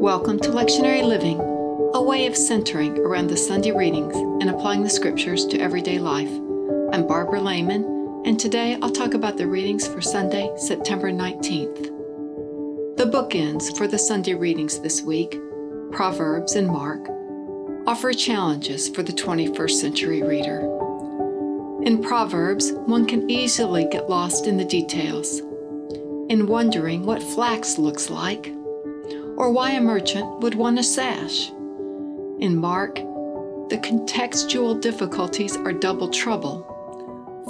Welcome to Lectionary Living, a way of centering around the Sunday readings and applying the scriptures to everyday life. I'm Barbara Lehman, and today I'll talk about the readings for Sunday, September 19th. The bookends for the Sunday readings this week, Proverbs and Mark, offer challenges for the 21st century reader. In Proverbs, one can easily get lost in the details, in wondering what flax looks like or why a merchant would want a sash. In Mark, the contextual difficulties are double trouble,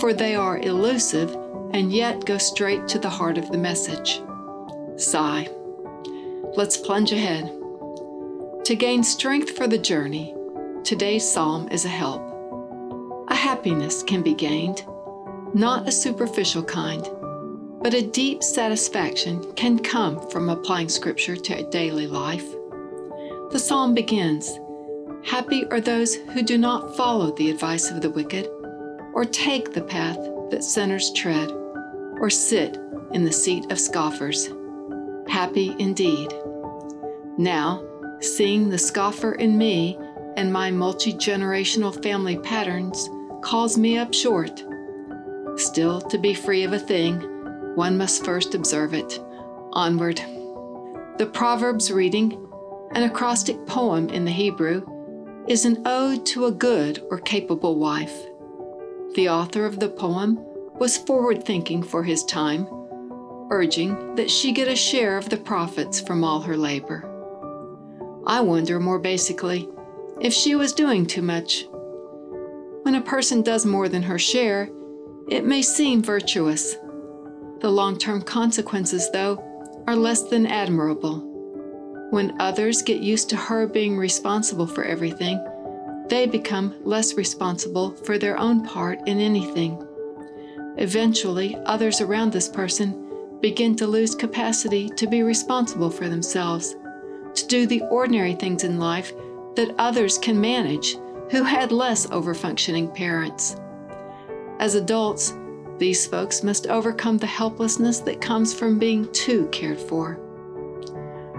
for they are elusive and yet go straight to the heart of the message. Sigh. Let's plunge ahead. To gain strength for the journey, today's psalm is a help. A happiness can be gained, not a superficial kind but a deep satisfaction can come from applying Scripture to daily life. The psalm begins Happy are those who do not follow the advice of the wicked, or take the path that sinners tread, or sit in the seat of scoffers. Happy indeed. Now, seeing the scoffer in me and my multi generational family patterns calls me up short. Still, to be free of a thing, one must first observe it. Onward. The Proverbs reading, an acrostic poem in the Hebrew, is an ode to a good or capable wife. The author of the poem was forward thinking for his time, urging that she get a share of the profits from all her labor. I wonder more basically if she was doing too much. When a person does more than her share, it may seem virtuous the long term consequences, though, are less than admirable. When others get used to her being responsible for everything, they become less responsible for their own part in anything. Eventually, others around this person begin to lose capacity to be responsible for themselves, to do the ordinary things in life that others can manage who had less overfunctioning parents. As adults, these folks must overcome the helplessness that comes from being too cared for.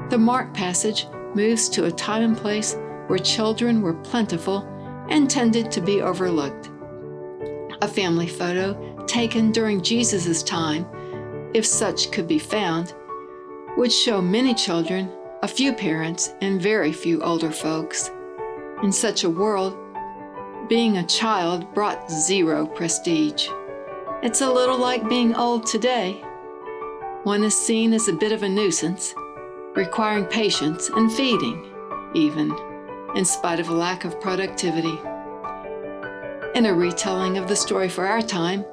The Mark passage moves to a time and place where children were plentiful and tended to be overlooked. A family photo taken during Jesus' time, if such could be found, would show many children, a few parents, and very few older folks. In such a world, being a child brought zero prestige. It's a little like being old today. One is seen as a bit of a nuisance, requiring patience and feeding, even, in spite of a lack of productivity. In a retelling of the story for our time,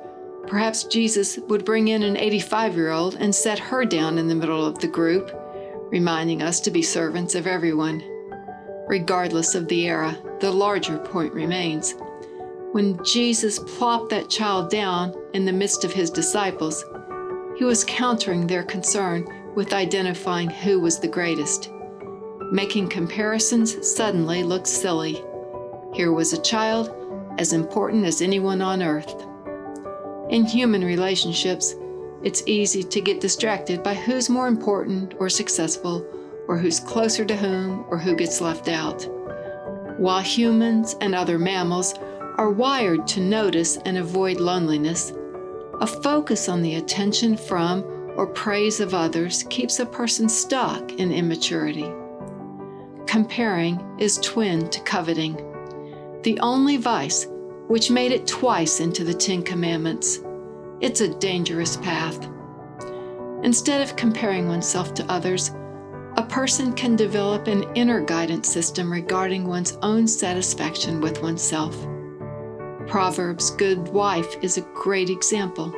perhaps Jesus would bring in an 85 year old and set her down in the middle of the group, reminding us to be servants of everyone. Regardless of the era, the larger point remains. When Jesus plopped that child down in the midst of his disciples, he was countering their concern with identifying who was the greatest. Making comparisons suddenly looked silly. Here was a child as important as anyone on earth. In human relationships, it's easy to get distracted by who's more important or successful, or who's closer to whom, or who gets left out. While humans and other mammals are wired to notice and avoid loneliness, a focus on the attention from or praise of others keeps a person stuck in immaturity. Comparing is twin to coveting, the only vice which made it twice into the Ten Commandments. It's a dangerous path. Instead of comparing oneself to others, a person can develop an inner guidance system regarding one's own satisfaction with oneself. Proverbs' good wife is a great example.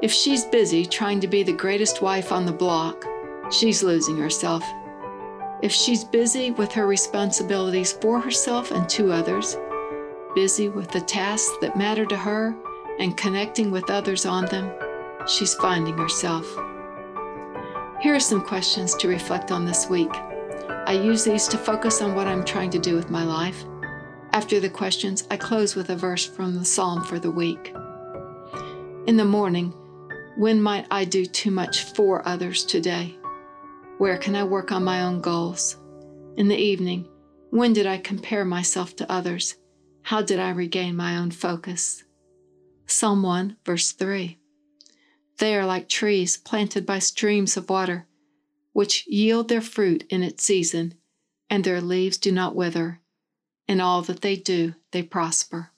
If she's busy trying to be the greatest wife on the block, she's losing herself. If she's busy with her responsibilities for herself and to others, busy with the tasks that matter to her and connecting with others on them, she's finding herself. Here are some questions to reflect on this week. I use these to focus on what I'm trying to do with my life after the questions, I close with a verse from the psalm for the week. In the morning, When might I do too much for others today? Where can I work on my own goals? In the evening, when did I compare myself to others? How did I regain my own focus? Psalm 1, verse 3. They are like trees planted by streams of water, which yield their fruit in its season, and their leaves do not wither. In all that they do, they prosper.